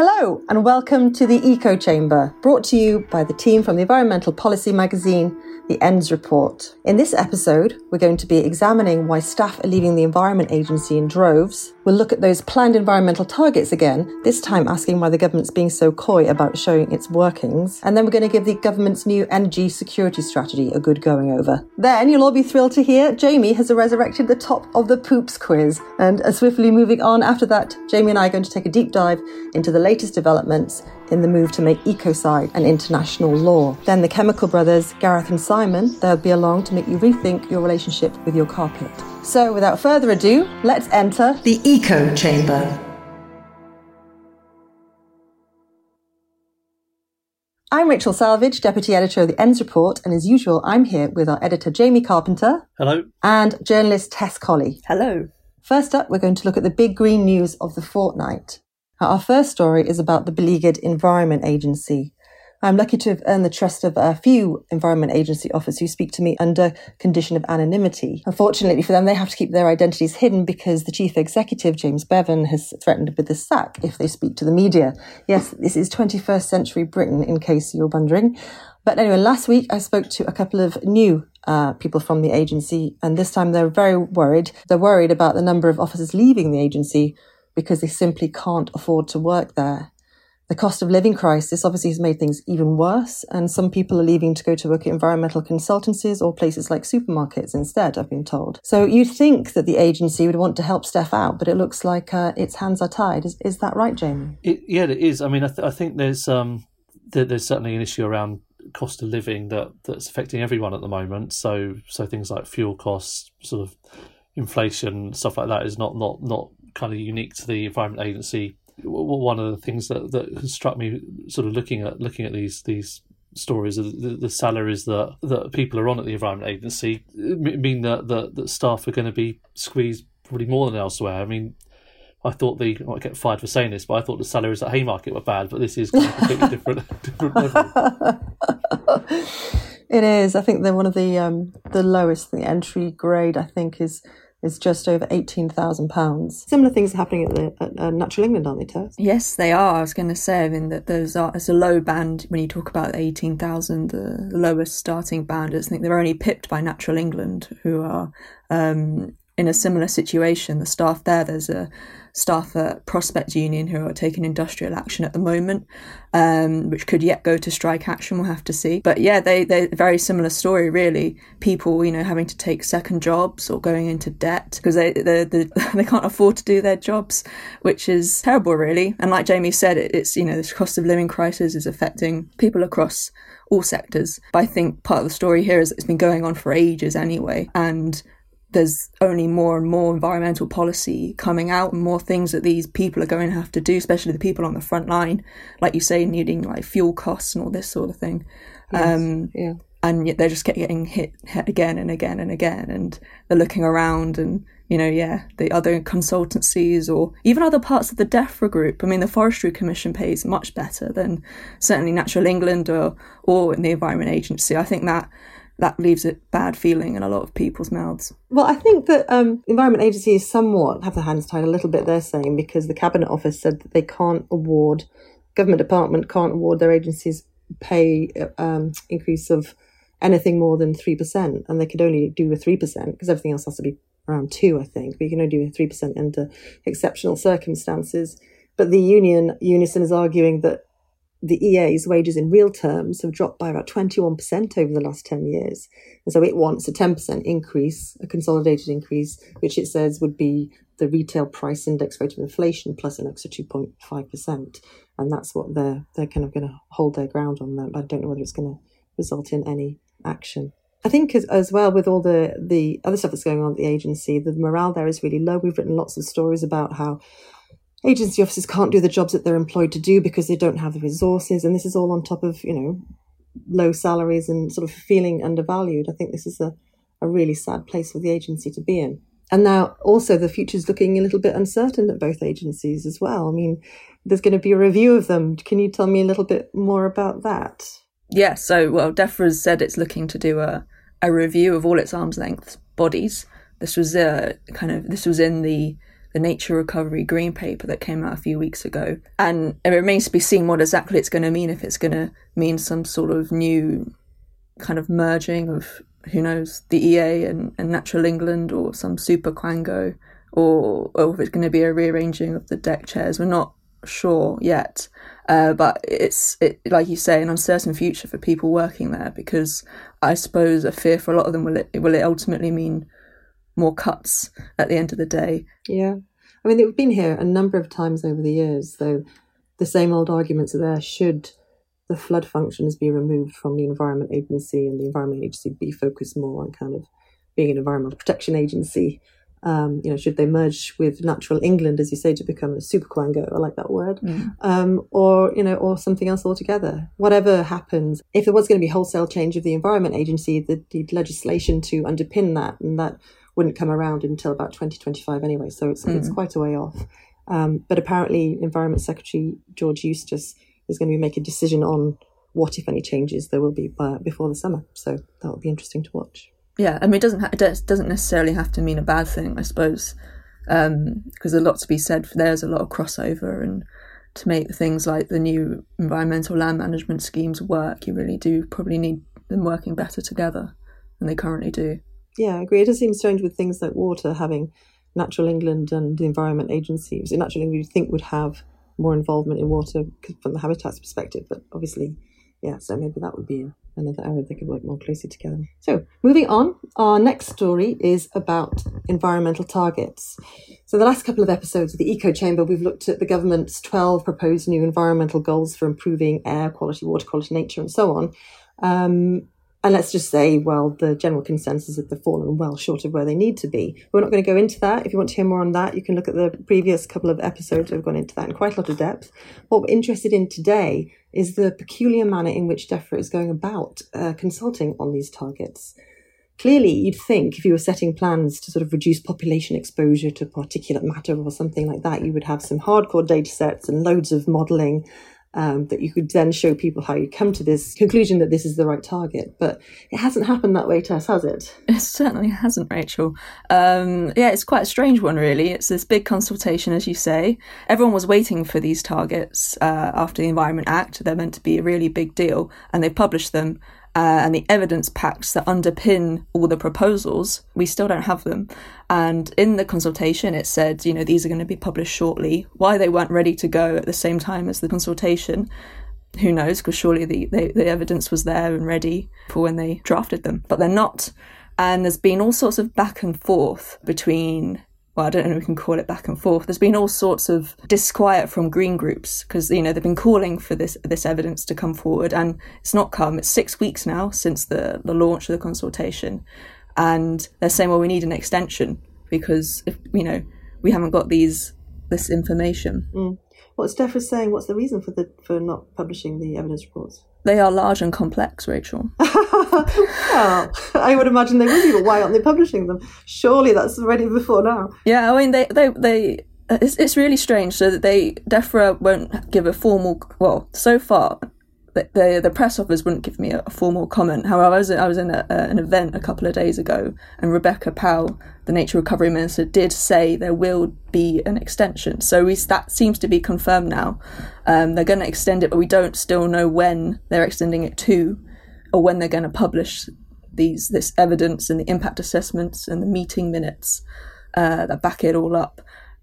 Hello, and welcome to the Eco Chamber, brought to you by the team from the environmental policy magazine, The ENDS Report. In this episode, we're going to be examining why staff are leaving the Environment Agency in droves. We'll look at those planned environmental targets again, this time asking why the government's being so coy about showing its workings. And then we're going to give the government's new energy security strategy a good going over. Then you'll all be thrilled to hear Jamie has resurrected the top of the poops quiz. And uh, swiftly moving on after that, Jamie and I are going to take a deep dive into the latest developments in the move to make ecocide an international law. Then the Chemical Brothers, Gareth and Simon, they'll be along to make you rethink your relationship with your carpet. So without further ado, let's enter the Eco Chamber. I'm Rachel Salvage, Deputy Editor of the ENDS Report, and as usual, I'm here with our editor Jamie Carpenter. Hello. And journalist Tess Colley. Hello. First up, we're going to look at the big green news of the fortnight. Our first story is about the beleaguered Environment Agency. I'm lucky to have earned the trust of a few Environment Agency officers who speak to me under condition of anonymity. Unfortunately for them, they have to keep their identities hidden because the chief executive, James Bevan, has threatened with the sack if they speak to the media. Yes, this is 21st century Britain, in case you're wondering. But anyway, last week I spoke to a couple of new uh, people from the agency, and this time they're very worried. They're worried about the number of officers leaving the agency because they simply can't afford to work there. The cost of living crisis obviously has made things even worse, and some people are leaving to go to work at environmental consultancies or places like supermarkets instead, I've been told. So you'd think that the agency would want to help staff out, but it looks like uh, its hands are tied. Is, is that right, Jamie? It, yeah, it is. I mean, I, th- I think there's um, there, there's certainly an issue around cost of living that that's affecting everyone at the moment. So so things like fuel costs, sort of inflation, stuff like that is not not not kind of unique to the Environment Agency. One of the things that, that struck me, sort of looking at looking at these these stories, the, the salaries that, that people are on at the Environment Agency mean that, that, that staff are going to be squeezed probably more than elsewhere. I mean, I thought the I get fired for saying this, but I thought the salaries at Haymarket were bad, but this is kind of completely different different level. It is. I think they're one of the um, the lowest. The entry grade, I think, is is just over £18,000. Similar things are happening at, the, at uh, Natural England, aren't they, Tess? Yes, they are. I was going to say, I mean, that there's a, there's a low band when you talk about 18,000, the, the lowest starting band. I think they're only pipped by Natural England, who are um, in a similar situation. The staff there, there's a staff at Prospect Union who are taking industrial action at the moment, um, which could yet go to strike action. We'll have to see. But yeah, they they very similar story really. People you know having to take second jobs or going into debt because they they they can't afford to do their jobs, which is terrible really. And like Jamie said, it, it's you know this cost of living crisis is affecting people across all sectors. But I think part of the story here is it's been going on for ages anyway, and there's only more and more environmental policy coming out and more things that these people are going to have to do, especially the people on the front line, like you say, needing like fuel costs and all this sort of thing. Yes, um, yeah. And yet they're just getting hit, hit again and again and again, and they're looking around and you know, yeah, the other consultancies or even other parts of the DEFRA group. I mean, the Forestry Commission pays much better than certainly Natural England or or in the Environment Agency. I think that that leaves a bad feeling in a lot of people's mouths. Well, I think that um, Environment agencies somewhat have their hands tied a little bit. They're saying because the Cabinet Office said that they can't award government department can't award their agencies pay um, increase of anything more than three percent, and they could only do a three percent because everything else has to be around two, I think. You can only do a three percent under exceptional circumstances. But the union Unison is arguing that the EA's wages in real terms have dropped by about 21% over the last 10 years. And so it wants a 10% increase, a consolidated increase, which it says would be the retail price index rate of inflation plus an extra 2.5%. And that's what they're, they're kind of going to hold their ground on that. But I don't know whether it's going to result in any action. I think as, as well with all the, the other stuff that's going on at the agency, the morale there is really low. We've written lots of stories about how agency officers can't do the jobs that they're employed to do because they don't have the resources. And this is all on top of, you know, low salaries and sort of feeling undervalued. I think this is a, a really sad place for the agency to be in. And now also the future's looking a little bit uncertain at both agencies as well. I mean, there's going to be a review of them. Can you tell me a little bit more about that? Yeah, so well, DEFRA's said it's looking to do a, a review of all its arm's length bodies. This was a kind of this was in the the Nature Recovery Green Paper that came out a few weeks ago. And it remains to be seen what exactly it's going to mean, if it's going to mean some sort of new kind of merging of, who knows, the EA and, and Natural England or some super quango, or, or if it's going to be a rearranging of the deck chairs. We're not sure yet. Uh, but it's it, like you say, an uncertain future for people working there because I suppose a fear for a lot of them will it will it ultimately mean more cuts at the end of the day. Yeah. I mean, we've been here a number of times over the years, though the same old arguments are there. Should the flood functions be removed from the Environment Agency and the Environment Agency be focused more on kind of being an environmental protection agency? Um, you know, should they merge with Natural England, as you say, to become a super quango? I like that word. Mm. Um, or, you know, or something else altogether. Whatever happens, if there was going to be wholesale change of the Environment Agency, the, the legislation to underpin that, and that wouldn't come around until about 2025 anyway. So it's, it's quite a way off. Um, but apparently, Environment Secretary George Eustice is going to be making a decision on what, if any, changes there will be by, before the summer. So that will be interesting to watch. Yeah, I mean, it doesn't ha- it does- doesn't necessarily have to mean a bad thing, I suppose, because there's a lot to be said. For there's a lot of crossover, and to make things like the new environmental land management schemes work, you really do probably need them working better together than they currently do. Yeah, I agree. It does seem strange with things like water having Natural England and the Environment Agency. So Natural England you'd think would have more involvement in water from the habitats perspective, but obviously, yeah, so maybe that would be another area they could work more closely together. So moving on, our next story is about environmental targets. So the last couple of episodes of the Eco Chamber, we've looked at the government's 12 proposed new environmental goals for improving air quality, water quality, nature, and so on. Um, and let's just say, well, the general consensus is that they've fallen well short of where they need to be. We're not going to go into that. If you want to hear more on that, you can look at the previous couple of episodes. We've gone into that in quite a lot of depth. What we're interested in today is the peculiar manner in which DEFRA is going about uh, consulting on these targets. Clearly, you'd think if you were setting plans to sort of reduce population exposure to particulate matter or something like that, you would have some hardcore data sets and loads of modelling um, that you could then show people how you come to this conclusion that this is the right target. But it hasn't happened that way, Tess, has it? It certainly hasn't, Rachel. Um, yeah, it's quite a strange one, really. It's this big consultation, as you say. Everyone was waiting for these targets uh, after the Environment Act. They're meant to be a really big deal, and they've published them. Uh, and the evidence packs that underpin all the proposals, we still don't have them. And in the consultation, it said, you know, these are going to be published shortly. Why they weren't ready to go at the same time as the consultation, who knows? Because surely the, the, the evidence was there and ready for when they drafted them, but they're not. And there's been all sorts of back and forth between well, I don't know if we can call it back and forth. There's been all sorts of disquiet from green groups because you know they've been calling for this this evidence to come forward, and it's not come. It's six weeks now since the the launch of the consultation, and they're saying, well, we need an extension because if you know we haven't got these this information. Mm. Steph was saying? What's the reason for the for not publishing the evidence reports? They are large and complex, Rachel. well, I would imagine they would be, but why aren't they publishing them? Surely that's ready before now. Yeah, I mean they they they. Uh, it's it's really strange. So that they DEFRA won't give a formal. Well, so far, the the, the press office wouldn't give me a, a, formal comment. However, I was I was in a, an event a couple of days ago, and Rebecca Pow, the Nature Recovery Minister, did say there will be an extension. So we, that seems to be confirmed now. Um, they're going to extend it, but we don't still know when they're extending it to, or when they're going to publish these this evidence and the impact assessments and the meeting minutes uh, that back it all up.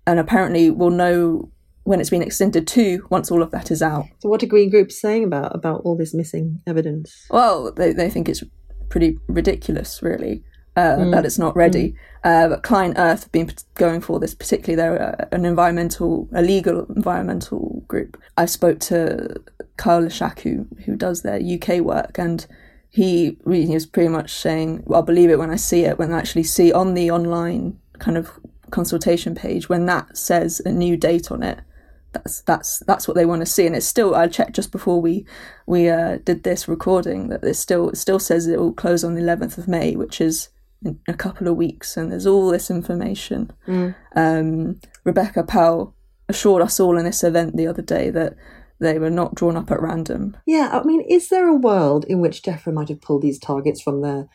And apparently, we'll know when it's been extended to once all of that is out. So, what are green groups saying about about all this missing evidence? Well, they they think it's pretty ridiculous, really. Uh, mm. That it's not ready. Mm. Uh, but ClientEarth have been going for this, particularly they're an environmental, a legal environmental group. I spoke to Kyle Lischak, who, who does their UK work, and he, he was pretty much saying, well, I'll believe it when I see it, when I actually see on the online kind of consultation page, when that says a new date on it, that's that's that's what they want to see. And it's still i checked just before we we uh, did this recording that it still it still says it will close on the 11th of may which is in a couple of weeks. And there's all this information. Mm. um, rebecca pow assured us all in this event the other day that they were not drawn up at random. Yeah i mean is there a world in which defra might have pulled these targets from their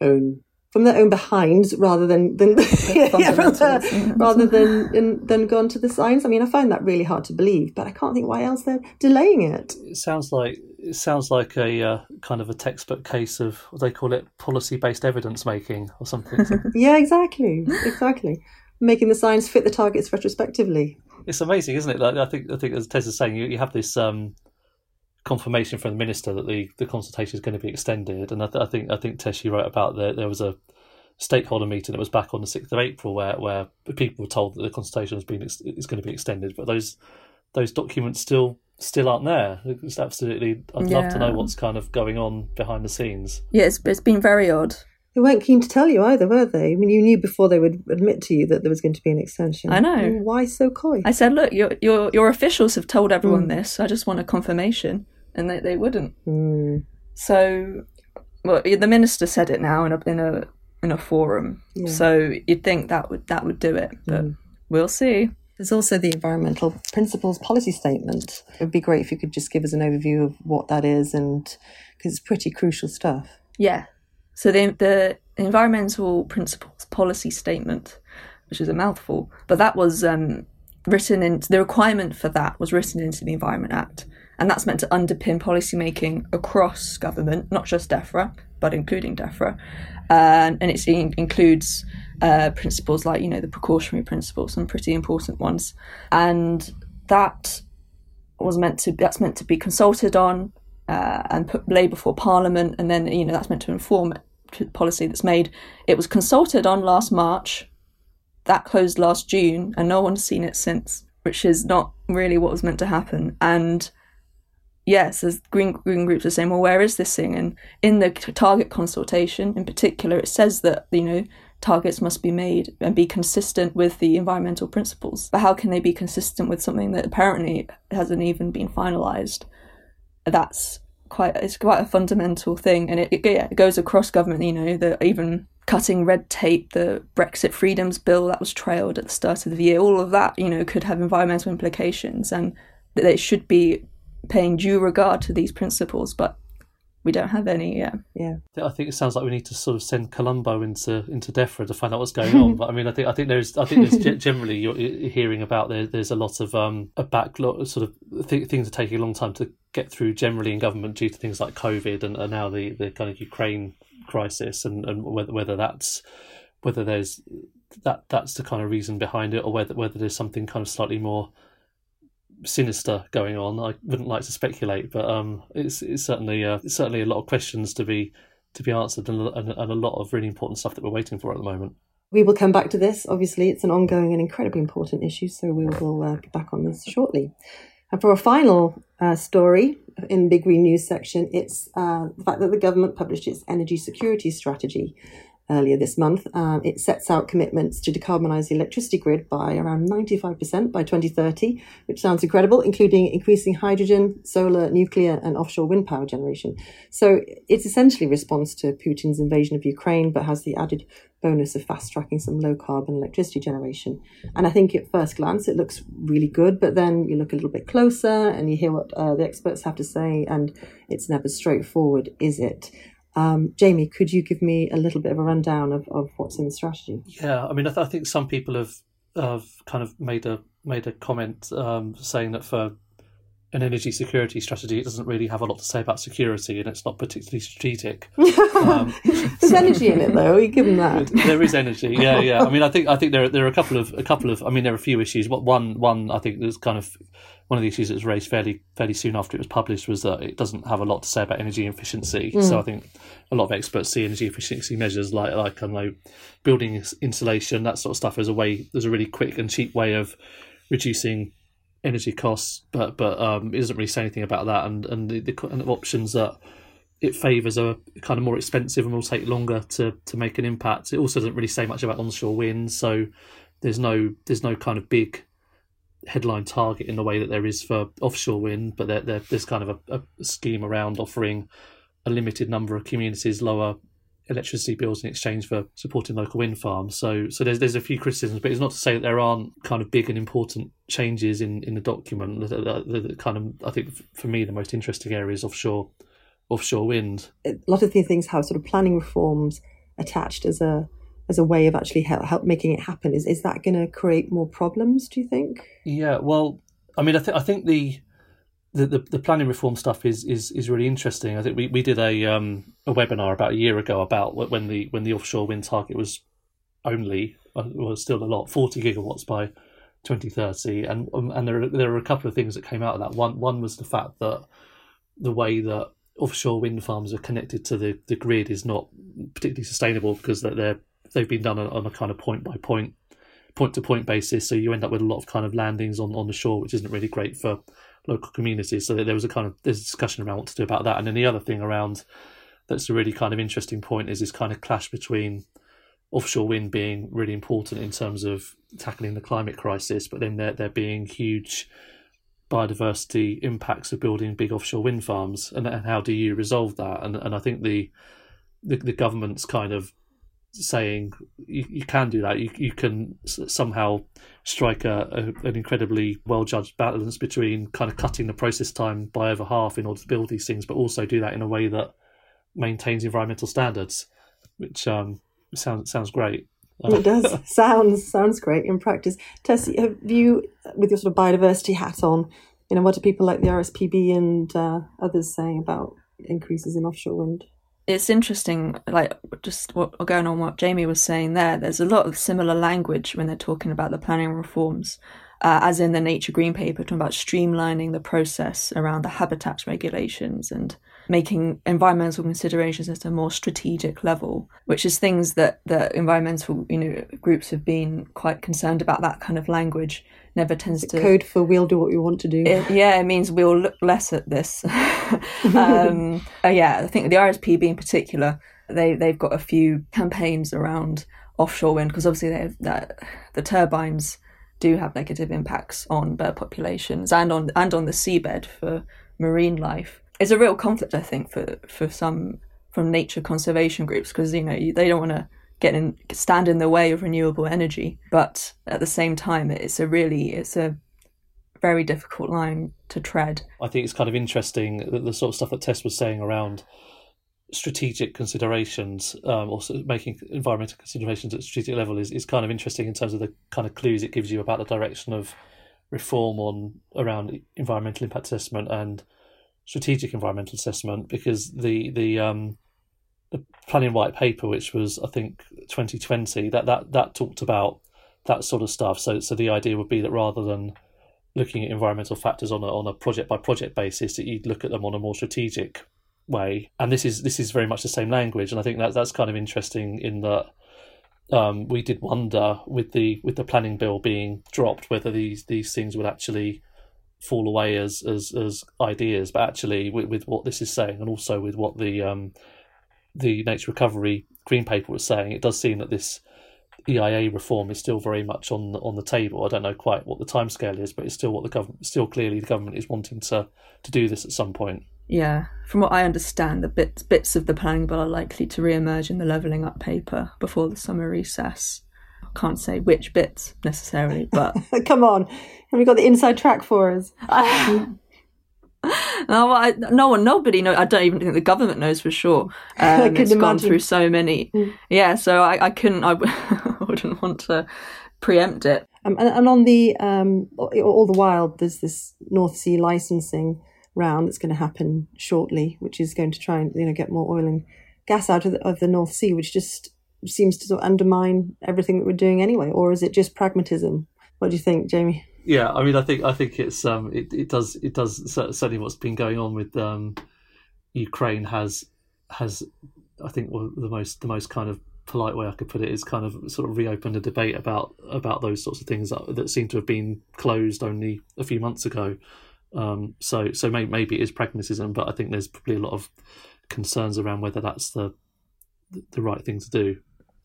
own from their own behinds rather than than yeah, rather, rather than than gone to the signs. I mean, I find that really hard to believe, but I can't think why else they're delaying it. It sounds like it sounds like a uh, kind of a textbook case of what they call it policy based evidence making or something. yeah, exactly, exactly. Making the signs fit the targets retrospectively. It's amazing, isn't it? Like, I think I think as Tess is saying, you, you have this um, confirmation from the minister that the, the consultation is going to be extended, and I, th- I think I think Tess you wrote about that there was a stakeholder meeting that was back on the sixth of April where where people were told that the consultation has been is going to be extended, but those those documents still still aren't there. It's absolutely. I'd yeah. love to know what's kind of going on behind the scenes. Yeah, it's, it's been very odd. They weren't keen to tell you either, were they? I mean, you knew before they would admit to you that there was going to be an extension. I know. I mean, why so coy? I said, look, your your your officials have told everyone mm. this. I just want a confirmation, and they they wouldn't. Mm. So, well, the minister said it now in a in a in a forum. Yeah. So you'd think that would that would do it, but mm. we'll see. There's also the environmental principles policy statement. It would be great if you could just give us an overview of what that is, and because it's pretty crucial stuff. Yeah. So the the environmental principles policy statement, which is a mouthful, but that was um, written in the requirement for that was written into the Environment Act, and that's meant to underpin policymaking across government, not just DEFRA, but including DEFRA, uh, and it includes uh, principles like you know the precautionary principles, some pretty important ones, and that was meant to that's meant to be consulted on uh, and put lay before Parliament, and then you know that's meant to inform policy that's made. It was consulted on last March, that closed last June, and no one's seen it since, which is not really what was meant to happen. And yes, as green green groups are saying, well, where is this thing? And in the target consultation, in particular, it says that you know targets must be made and be consistent with the environmental principles. But how can they be consistent with something that apparently hasn't even been finalised? That's quite it's quite a fundamental thing, and it, it, yeah, it goes across government. You know, that even cutting red tape, the Brexit Freedoms Bill that was trailed at the start of the year, all of that you know could have environmental implications, and that they should be paying due regard to these principles. But we don't have any. Yeah, yeah. I think it sounds like we need to sort of send Columbo into into DEFRA to find out what's going on. but I mean, I think I think there's I think there's generally you're hearing about there, there's a lot of um a backlog sort of th- things are taking a long time to get through generally in government due to things like COVID and, and now the the kind of Ukraine crisis and and whether whether that's whether there's that that's the kind of reason behind it or whether whether there's something kind of slightly more sinister going on. I wouldn't like to speculate, but um, it's it's certainly uh, it's certainly a lot of questions to be to be answered and, and, and, a lot of really important stuff that we're waiting for at the moment. We will come back to this. Obviously, it's an ongoing and incredibly important issue, so we will uh, get back on this shortly. And for a final uh, story in the Big Green News section, it's uh, the fact that the government published its energy security strategy earlier this month. Um, it sets out commitments to decarbonise the electricity grid by around 95% by 2030, which sounds incredible, including increasing hydrogen, solar, nuclear, and offshore wind power generation. So it's essentially response to Putin's invasion of Ukraine, but has the added bonus of fast tracking some low carbon electricity generation. And I think at first glance it looks really good, but then you look a little bit closer and you hear what uh, the experts have to say, and it's never straightforward, is it? Um, Jamie, could you give me a little bit of a rundown of, of what's in the strategy? Yeah, I mean, I, th- I think some people have have kind of made a made a comment um, saying that for an energy security strategy, it doesn't really have a lot to say about security, and it's not particularly strategic. Um, There's energy in it, though. You give them that. There is energy. Yeah, yeah. I mean, I think I think there are, there are a couple of a couple of. I mean, there are a few issues. What One one I think there's kind of one of the issues that was raised fairly fairly soon after it was published was that it doesn't have a lot to say about energy efficiency. Mm. So I think a lot of experts see energy efficiency measures like like I know building insulation that sort of stuff as a way there's a really quick and cheap way of reducing energy costs, but but um, it doesn't really say anything about that. And and the, the kind of options that it favours are kind of more expensive and will take longer to to make an impact. It also doesn't really say much about onshore wind, so there's no there's no kind of big headline target in the way that there is for offshore wind, but there, there, there's kind of a, a, scheme around offering a limited number of communities lower electricity bills in exchange for supporting local wind farms. So, so there's there's a few criticisms, but it's not to say that there aren't kind of big and important changes in, in the document. The, the, the kind of I think for me the most interesting area is offshore offshore wind. A lot of these things have sort of planning reforms attached as a as a way of actually help, help making it happen. Is is that going to create more problems? Do you think? Yeah, well, I mean, I think I think the, the the, the planning reform stuff is, is is really interesting. I think we, we did a um a webinar about a year ago about when the when the offshore wind target was only uh, was still a lot forty gigawatts by 2030 and um, and there there are a couple of things that came out of that. One one was the fact that the way that offshore wind farms are connected to the, the grid is not particularly sustainable because that they're they've been done on a kind of point by point point to point basis. So you end up with a lot of kind of landings on, on the shore which isn't really great for local communities so there was a kind of there's a discussion around what to do about that and then the other thing around that's a really kind of interesting point is this kind of clash between offshore wind being really important in terms of tackling the climate crisis, but then there there being huge biodiversity impacts of building big offshore wind farms, and, and how do you resolve that? And and I think the the, the government's kind of saying you, you can do that. You you can somehow strike a, a an incredibly well judged balance between kind of cutting the process time by over half in order to build these things, but also do that in a way that maintains environmental standards, which um, sounds sounds great. it does. sounds sounds great in practice. Tessie, have you, with your sort of biodiversity hat on, you know, what do people like the RSPB and uh, others saying about increases in offshore wind? It's interesting, like just what going on what Jamie was saying there. There's a lot of similar language when they're talking about the planning reforms uh, as in the Nature Green paper, talking about streamlining the process around the habitats regulations and making environmental considerations at a more strategic level, which is things that the environmental you know groups have been quite concerned about. That kind of language never tends to code for we'll do what we want to do. It, yeah, it means we'll look less at this. um, uh, yeah, I think the RSPB in particular, they they've got a few campaigns around offshore wind because obviously they have that the turbines do have negative impacts on bird populations and on and on the seabed for marine life. It's a real conflict, I think, for for some from nature conservation groups because you know they don't want to get in stand in the way of renewable energy, but at the same time, it's a really it's a very difficult line to tread. I think it's kind of interesting that the sort of stuff that Tess was saying around strategic considerations um, or making environmental considerations at strategic level is, is kind of interesting in terms of the kind of clues it gives you about the direction of reform on around environmental impact assessment and strategic environmental assessment because the the um, the planning white paper which was I think 2020 that that that talked about that sort of stuff. So so the idea would be that rather than looking at environmental factors on a on a project by project basis that you'd look at them on a more strategic way, and this is this is very much the same language, and I think that that's kind of interesting in that um, we did wonder with the with the planning bill being dropped whether these these things would actually fall away as as as ideas, but actually with, with what this is saying, and also with what the um, the nature recovery green paper was saying, it does seem that this EIA reform is still very much on the, on the table. I don't know quite what the timescale is, but it's still what the government still clearly the government is wanting to to do this at some point. Yeah, from what I understand, the bits bits of the planning bill are likely to re-emerge in the levelling up paper before the summer recess. I can't say which bits necessarily, but come on, have you got the inside track for us? no, I, no one, nobody knows. I don't even think the government knows for sure. Um, I it's imagine. gone through so many. Mm. Yeah, so I, I couldn't. I wouldn't want to preempt it. Um, and, and, on the um, all the while, there's this North Sea licensing round that's going to happen shortly, which is going to try and you know get more oil and gas out of the, of the North Sea, which just seems to sort of undermine everything that we're doing anyway. Or is it just pragmatism? What do you think, Jamie? Yeah, I mean, I think I think it's um, it, it does it does certainly what's been going on with um, Ukraine has has I think the most the most kind of polite way I could put it is kind of sort of reopened a debate about about those sorts of things that, that seem to have been closed only a few months ago. Um, so so maybe, maybe it is pragmatism, but I think there's probably a lot of concerns around whether that's the the right thing to do.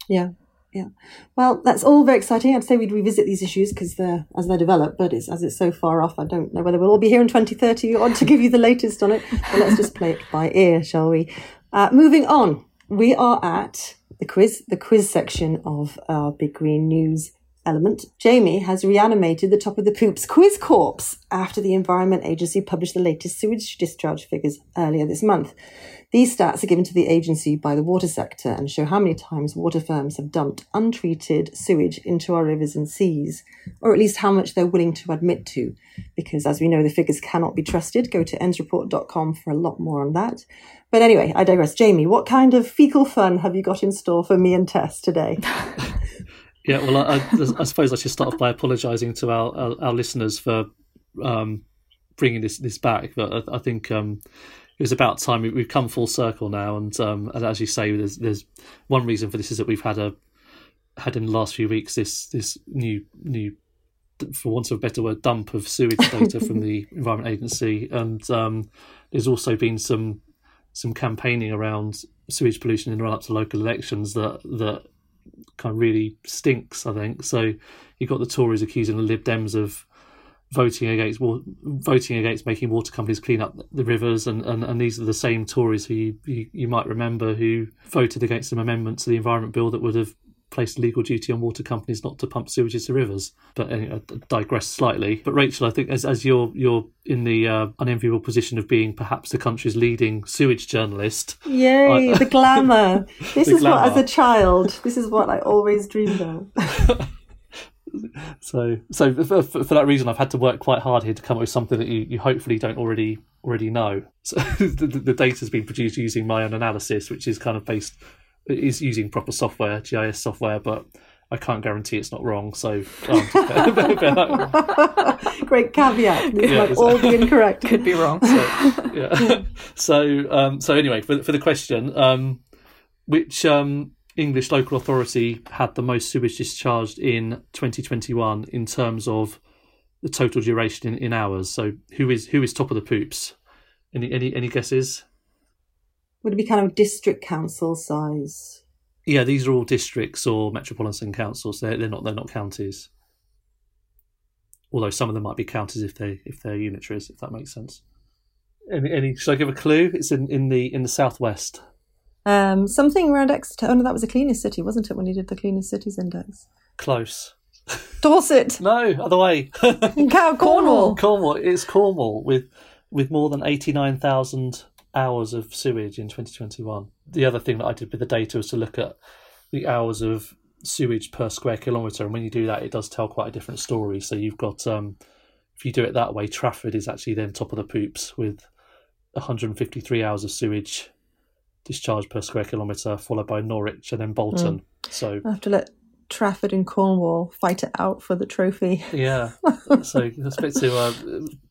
Yeah, yeah. Well, that's all very exciting. I'd say we'd revisit these issues because they're as they develop, but it's as it's so far off. I don't know whether we'll all be here in 2030 or to give you the latest on it. But let's just play it by ear, shall we? Uh, moving on, we are at the quiz, the quiz section of our Big Green News element, Jamie has reanimated the top of the poops quiz corpse after the Environment Agency published the latest sewage discharge figures earlier this month. These stats are given to the agency by the water sector and show how many times water firms have dumped untreated sewage into our rivers and seas, or at least how much they're willing to admit to. Because as we know, the figures cannot be trusted. Go to endsreport.com for a lot more on that. But anyway, I digress. Jamie, what kind of fecal fun have you got in store for me and Tess today? Yeah, well, I, I, I, suppose I should start off by apologising to our, our, our, listeners for um, bringing this this back. But I, I think um, it was about time. We, have come full circle now, and um, and as you say, there's there's one reason for this is that we've had a had in the last few weeks this this new new for want of a better word dump of sewage data from the Environment Agency, and um, there's also been some some campaigning around sewage pollution in the run up to local elections that that kind of really stinks. I think so. You've got the Tories accusing the Lib Dems of voting against voting against making water companies clean up the rivers, and, and, and these are the same Tories who you, you, you might remember who voted against some amendments to the Environment Bill that would have placed legal duty on water companies not to pump sewage into rivers. But anyway, I digress slightly. But Rachel, I think as as you're you're in the uh, unenviable position of being perhaps the country's leading sewage journalist. Yay, I, the glamour! This the is glamour. what, as a child, this is what I always dreamed of. so so for, for, for, that reason i've had to work quite hard here to come up with something that you, you hopefully don't already already know so the, the data has been produced using my own analysis which is kind of based is using proper software, GIS software, but I can't guarantee it's not wrong. So, um, great caveat. This yeah, might all be incorrect. Could be wrong. So, yeah. so, um, so anyway, for for the question, um, which um, English local authority had the most sewage discharged in 2021 in terms of the total duration in, in hours? So, who is who is top of the poops? Any any any guesses? Would it be kind of district council size? Yeah, these are all districts or metropolitan councils. They're they're not they're not counties. Although some of them might be counties if they if they're unitaries, if that makes sense. Any, any should I give a clue? It's in, in the in the southwest. Um, something around Exeter. Oh no, that was the cleanest city, wasn't it? When you did the cleanest cities index. Close. Dorset. no, other way. Cornwall. Cornwall. It's Cornwall with with more than eighty nine thousand hours of sewage in 2021. The other thing that I did with the data was to look at the hours of sewage per square kilometre, and when you do that, it does tell quite a different story. So you've got, um, if you do it that way, Trafford is actually then top of the poops with 153 hours of sewage discharged per square kilometre, followed by Norwich and then Bolton. Mm. So I have to let Trafford and Cornwall fight it out for the trophy. Yeah. so I expect to. Uh,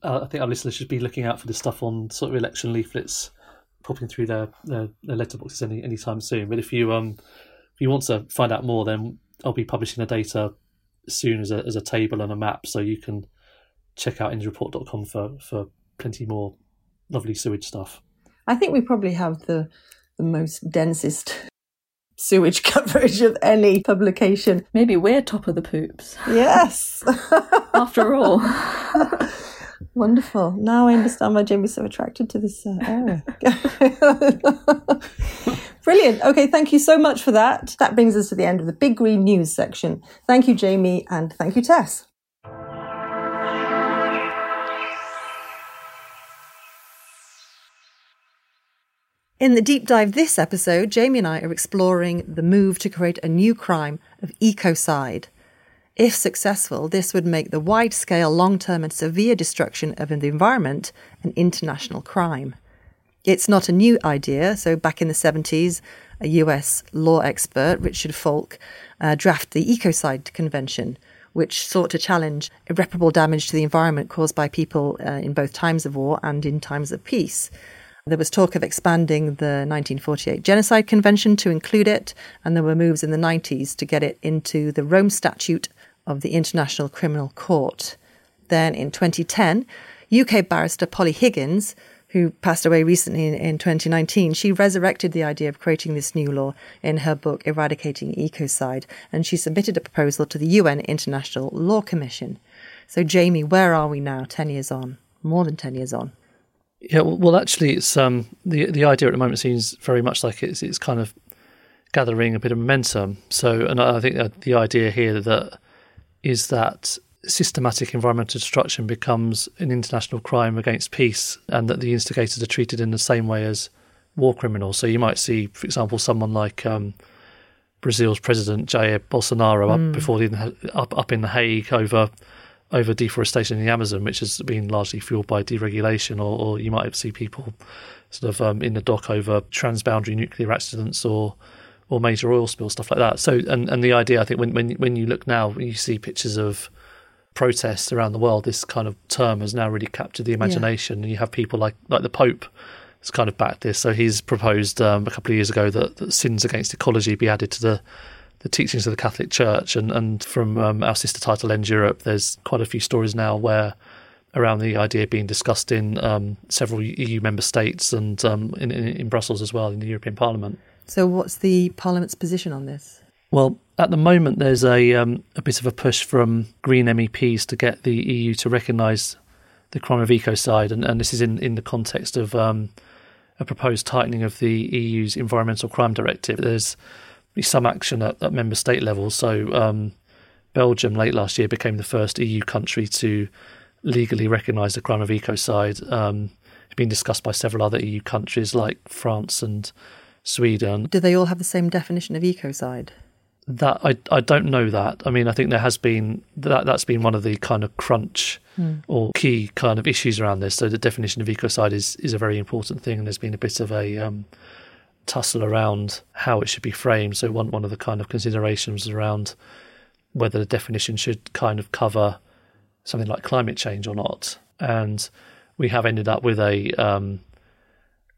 uh, I think our listeners should be looking out for this stuff on sort of election leaflets popping through their their, their letterboxes any anytime soon. But if you um if you want to find out more, then I'll be publishing the data soon as a as a table and a map, so you can check out endsreport.com for for plenty more lovely sewage stuff. I think we probably have the the most densest sewage coverage of any publication. Maybe we're top of the poops. Yes. After all. Wonderful. Now I understand why Jamie's so attracted to this uh, area. Brilliant. Okay, thank you so much for that. That brings us to the end of the Big Green News section. Thank you, Jamie, and thank you, Tess. In the deep dive this episode, Jamie and I are exploring the move to create a new crime of ecocide. If successful, this would make the wide scale, long term, and severe destruction of the environment an international crime. It's not a new idea. So, back in the 70s, a US law expert, Richard Falk, uh, drafted the Ecocide Convention, which sought to challenge irreparable damage to the environment caused by people uh, in both times of war and in times of peace. There was talk of expanding the 1948 Genocide Convention to include it, and there were moves in the 90s to get it into the Rome Statute of the International Criminal Court. Then in 2010, UK barrister Polly Higgins, who passed away recently in, in 2019, she resurrected the idea of creating this new law in her book Eradicating Ecocide, and she submitted a proposal to the UN International Law Commission. So, Jamie, where are we now, 10 years on? More than 10 years on. Yeah, well, actually, it's um, the the idea at the moment seems very much like it's it's kind of gathering a bit of momentum. So, and I think the idea here that is that systematic environmental destruction becomes an international crime against peace and that the instigators are treated in the same way as war criminals. So you might see, for example, someone like um, Brazil's president Jair Bolsonaro mm. up before the, up up in the Hague over over deforestation in the Amazon, which has been largely fueled by deregulation, or, or you might see people sort of um, in the dock over transboundary nuclear accidents or or major oil spills, stuff like that. So, and, and the idea, I think, when when when you look now, you see pictures of protests around the world, this kind of term has now really captured the imagination. Yeah. And you have people like like the Pope has kind of backed this. So he's proposed um, a couple of years ago that, that, sins against ecology be added to the the teachings of the Catholic Church. And and from um, our sister title ENDS Europe, there's quite a few stories now where around the idea being discussed in um, several EU member states and um, in, in, in Brussels as well in the European Parliament. So, what's the Parliament's position on this? Well, at the moment, there's a um, a bit of a push from Green MEPs to get the EU to recognise the crime of ecocide, and, and this is in, in the context of um, a proposed tightening of the EU's environmental crime directive. There's some action at, at member state level. So, um, Belgium late last year became the first EU country to legally recognise the crime of ecocide. Um, it's been discussed by several other EU countries like France and Sweden. Do they all have the same definition of ecocide? That I I don't know that. I mean, I think there has been that that's been one of the kind of crunch hmm. or key kind of issues around this. So the definition of ecocide is is a very important thing, and there's been a bit of a um, tussle around how it should be framed. So one one of the kind of considerations around whether the definition should kind of cover something like climate change or not, and we have ended up with a um,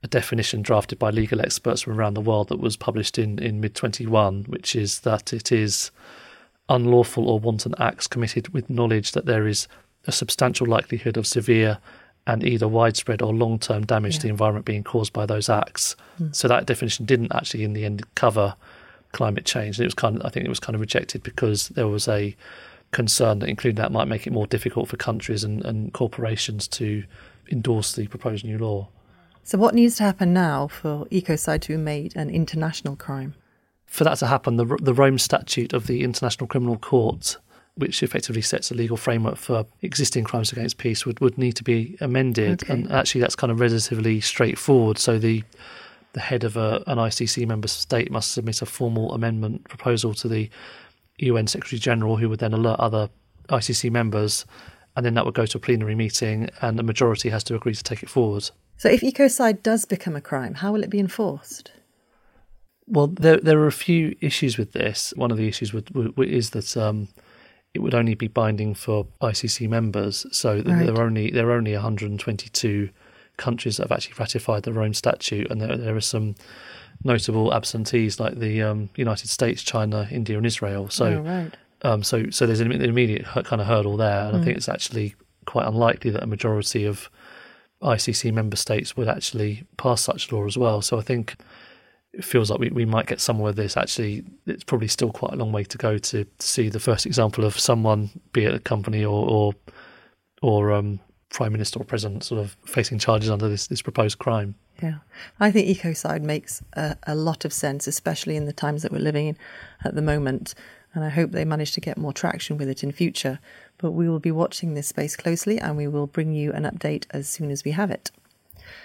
a definition drafted by legal experts from around the world that was published in, in mid 21, which is that it is unlawful or wanton acts committed with knowledge that there is a substantial likelihood of severe and either widespread or long term damage yeah. to the environment being caused by those acts. Mm. So that definition didn't actually, in the end, cover climate change. And it was kind of, I think it was kind of rejected because there was a concern that including that might make it more difficult for countries and, and corporations to endorse the proposed new law. So, what needs to happen now for ecocide to be made an international crime? For that to happen, the, the Rome Statute of the International Criminal Court, which effectively sets a legal framework for existing crimes against peace, would, would need to be amended. Okay. And actually, that's kind of relatively straightforward. So, the the head of a, an ICC member state must submit a formal amendment proposal to the UN Secretary General, who would then alert other ICC members, and then that would go to a plenary meeting, and the majority has to agree to take it forward. So, if ecocide does become a crime, how will it be enforced? Well, there there are a few issues with this. One of the issues with, with, is that um, it would only be binding for ICC members. So right. there are only there are only 122 countries that have actually ratified the Rome Statute, and there there are some notable absentees like the um, United States, China, India, and Israel. So, oh, right. um, so so there's an immediate kind of hurdle there, and mm. I think it's actually quite unlikely that a majority of ICC member states would actually pass such law as well. So I think it feels like we, we might get somewhere with this. Actually, it's probably still quite a long way to go to, see the first example of someone, be it a company or or, or um, prime minister or president, sort of facing charges under this this proposed crime. Yeah, I think ecocide makes a, a lot of sense, especially in the times that we're living in at the moment. And I hope they manage to get more traction with it in future but we will be watching this space closely and we will bring you an update as soon as we have it.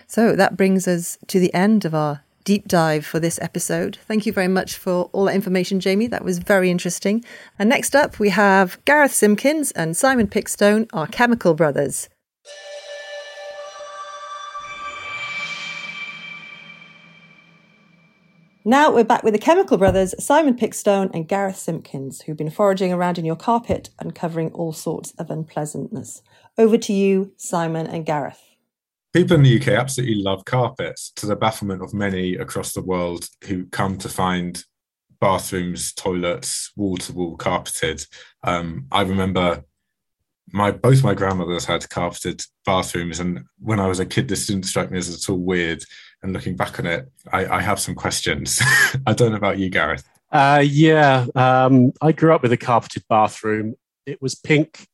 So that brings us to the end of our deep dive for this episode. Thank you very much for all that information, Jamie. That was very interesting. And next up, we have Gareth Simpkins and Simon Pickstone, our chemical brothers. Now we're back with the Chemical Brothers, Simon Pickstone and Gareth Simpkins, who've been foraging around in your carpet uncovering all sorts of unpleasantness. Over to you, Simon and Gareth. People in the UK absolutely love carpets, to the bafflement of many across the world who come to find bathrooms, toilets, wall to wall carpeted. Um, I remember my both my grandmothers had carpeted bathrooms, and when I was a kid, this didn't strike me as at all weird and looking back on it, I, I have some questions. I don't know about you, Gareth. Uh, yeah, um, I grew up with a carpeted bathroom. It was pink.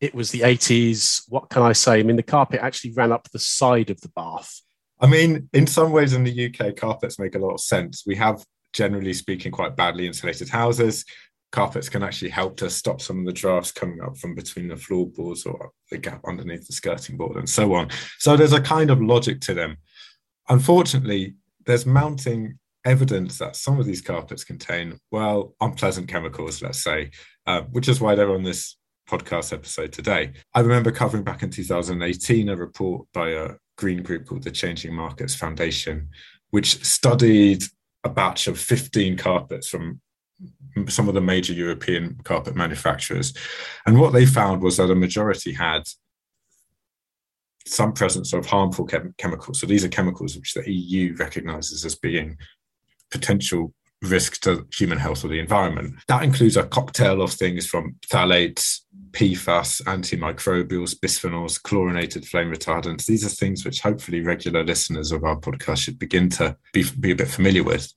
It was the 80s. What can I say? I mean, the carpet actually ran up the side of the bath. I mean, in some ways in the UK, carpets make a lot of sense. We have, generally speaking, quite badly insulated houses. carpets can actually help to stop some of the drafts coming up from between the floorboards or the gap underneath the skirting board and so on. So there's a kind of logic to them. Unfortunately, there's mounting evidence that some of these carpets contain, well, unpleasant chemicals, let's say, uh, which is why they're on this podcast episode today. I remember covering back in 2018 a report by a green group called the Changing Markets Foundation, which studied a batch of 15 carpets from some of the major European carpet manufacturers. And what they found was that a majority had some presence of harmful chem- chemicals. So these are chemicals which the EU recognizes as being potential risk to human health or the environment. That includes a cocktail of things from phthalates, PFAS, antimicrobials, bisphenols, chlorinated flame retardants. These are things which hopefully regular listeners of our podcast should begin to be, be a bit familiar with.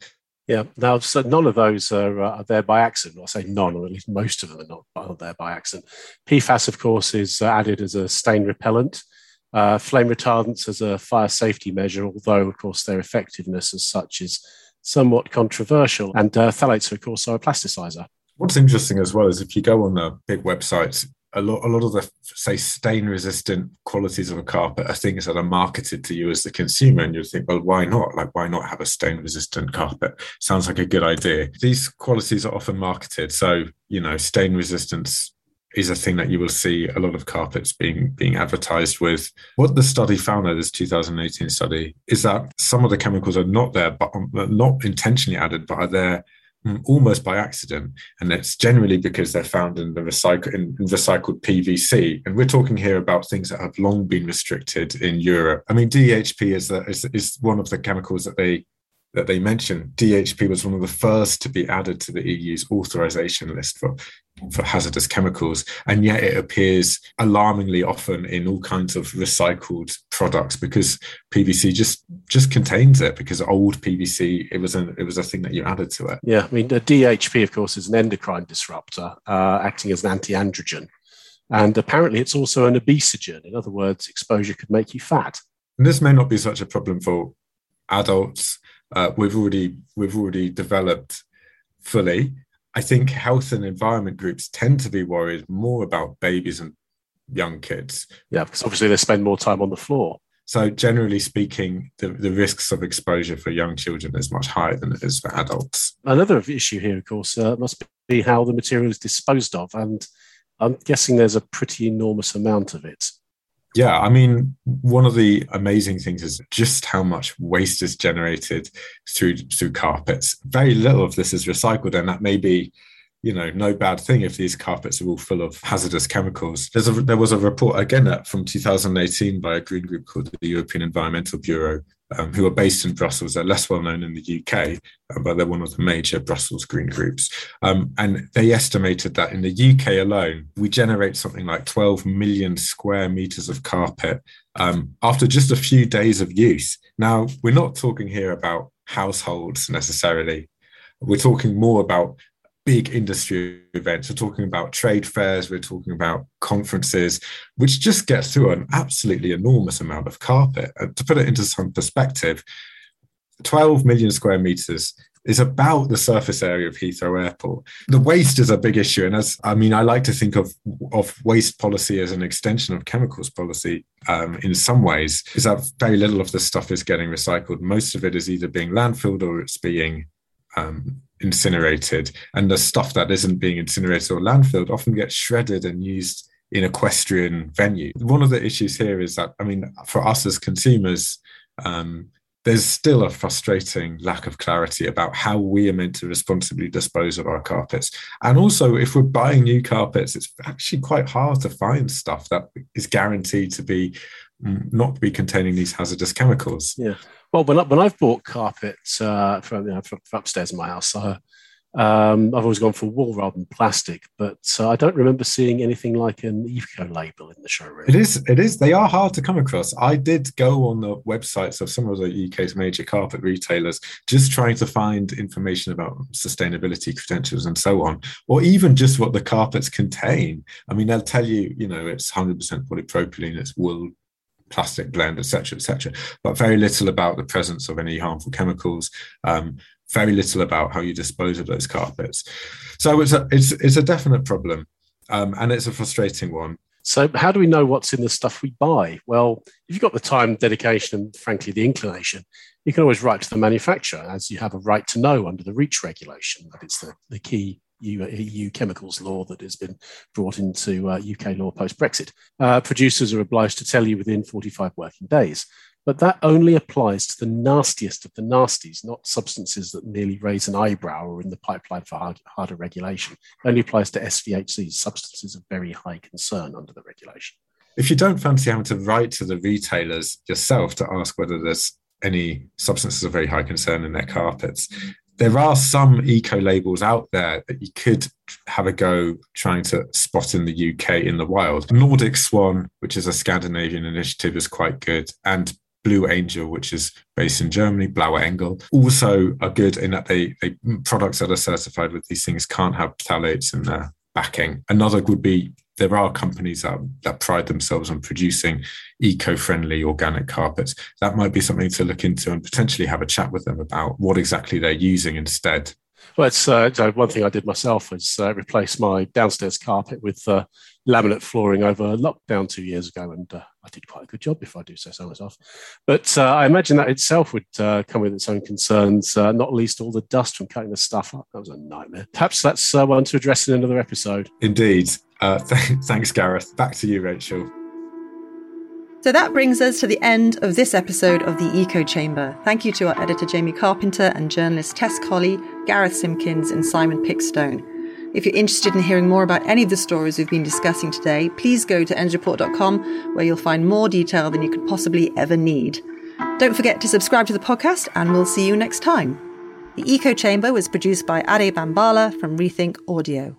Yeah, now so none of those are, uh, are there by accident. I say none, or at least most of them are not are there by accident. PFAS, of course, is uh, added as a stain repellent. Uh, flame retardants as a fire safety measure, although of course their effectiveness as such is somewhat controversial. And uh, phthalates, of course, are a plasticizer. What's interesting as well is if you go on the big websites, a lot, a lot of the say stain resistant qualities of a carpet are things that are marketed to you as the consumer and you think well why not like why not have a stain resistant carpet sounds like a good idea these qualities are often marketed so you know stain resistance is a thing that you will see a lot of carpets being being advertised with. What the study found, though, this 2018 study, is that some of the chemicals are not there, but not intentionally added, but are there Mm, almost by accident, and it's generally because they're found in the recycle in recycled PVC. And we're talking here about things that have long been restricted in Europe. I mean, DHP is, the, is, is one of the chemicals that they that they mentioned, DHP was one of the first to be added to the EU's authorization list for, for hazardous chemicals. And yet it appears alarmingly often in all kinds of recycled products because PVC just just contains it because old PVC, it was a, it was a thing that you added to it. Yeah, I mean, the DHP, of course, is an endocrine disruptor uh, acting as an anti-androgen. And apparently it's also an obesogen. In other words, exposure could make you fat. And this may not be such a problem for adults uh, we've already we've already developed fully. I think health and environment groups tend to be worried more about babies and young kids. Yeah, because obviously they spend more time on the floor. So generally speaking, the, the risks of exposure for young children is much higher than it is for adults. Another issue here, of course, uh, must be how the material is disposed of, and I'm guessing there's a pretty enormous amount of it. Yeah, I mean, one of the amazing things is just how much waste is generated through through carpets. Very little of this is recycled, and that may be, you know, no bad thing if these carpets are all full of hazardous chemicals. There's a, there was a report again uh, from 2018 by a green group called the European Environmental Bureau um, who are based in Brussels. They're less well known in the UK, uh, but they're one of the major Brussels green groups. Um, and they estimated that in the UK alone, we generate something like 12 million square meters of carpet um, after just a few days of use. Now, we're not talking here about households necessarily. We're talking more about big industry events. We're talking about trade fairs, we're talking about conferences, which just get through an absolutely enormous amount of carpet. Uh, to put it into some perspective, 12 million square meters is about the surface area of Heathrow Airport. The waste is a big issue. And as I mean, I like to think of, of waste policy as an extension of chemicals policy um, in some ways, is that very little of this stuff is getting recycled. Most of it is either being landfilled or it's being um, incinerated, and the stuff that isn't being incinerated or landfilled often gets shredded and used in equestrian venue. One of the issues here is that, I mean, for us as consumers, um, there's still a frustrating lack of clarity about how we are meant to responsibly dispose of our carpets. And also, if we're buying new carpets, it's actually quite hard to find stuff that is guaranteed to be mm, not be containing these hazardous chemicals. Yeah. Well, when, I, when I've bought carpets uh, from, you know, upstairs in my house, uh, um, I've always gone for wool rather than plastic, but uh, I don't remember seeing anything like an eco label in the showroom. It is, it is. They are hard to come across. I did go on the websites of some of the UK's major carpet retailers, just trying to find information about sustainability credentials and so on, or even just what the carpets contain. I mean, they'll tell you, you know, it's 100% polypropylene, it's wool plastic blend, etc., etc., but very little about the presence of any harmful chemicals. Um, very little about how you dispose of those carpets. So it's a, it's, it's a definite problem. Um, and it's a frustrating one. So, how do we know what's in the stuff we buy? Well, if you've got the time, dedication, and frankly, the inclination, you can always write to the manufacturer, as you have a right to know under the REACH regulation. That is the, the key EU, chemicals law that has been brought into uh, UK law post Brexit. Uh, producers are obliged to tell you within 45 working days. But that only applies to the nastiest of the nasties, not substances that merely raise an eyebrow or in the pipeline for hard, harder regulation. It only applies to SVHCs, substances of very high concern under the regulation. If you don't fancy having to write to the retailers yourself to ask whether there's any substances of very high concern in their carpets, there are some eco labels out there that you could have a go trying to spot in the UK in the wild. Nordic Swan, which is a Scandinavian initiative, is quite good. And Blue Angel, which is based in Germany, Blauer Engel, also are good in that they, they products that are certified with these things can't have phthalates in their backing. Another would be there are companies that, that pride themselves on producing eco-friendly organic carpets. That might be something to look into and potentially have a chat with them about what exactly they're using instead. Well, it's uh, one thing I did myself was uh, replace my downstairs carpet with uh, laminate flooring over lockdown two years ago, and uh, I did quite a good job, if I do say so myself. But uh, I imagine that itself would uh, come with its own concerns, not least all the dust from cutting the stuff up. That was a nightmare. Perhaps that's one to address in another episode. Indeed. Th- thanks, Gareth. Back to you, Rachel. So that brings us to the end of this episode of the Eco Chamber. Thank you to our editor Jamie Carpenter and journalist Tess Colley, Gareth Simpkins, and Simon Pickstone. If you're interested in hearing more about any of the stories we've been discussing today, please go to endsreport.com where you'll find more detail than you could possibly ever need. Don't forget to subscribe to the podcast and we'll see you next time. The Eco Chamber was produced by Ade Bambala from Rethink Audio.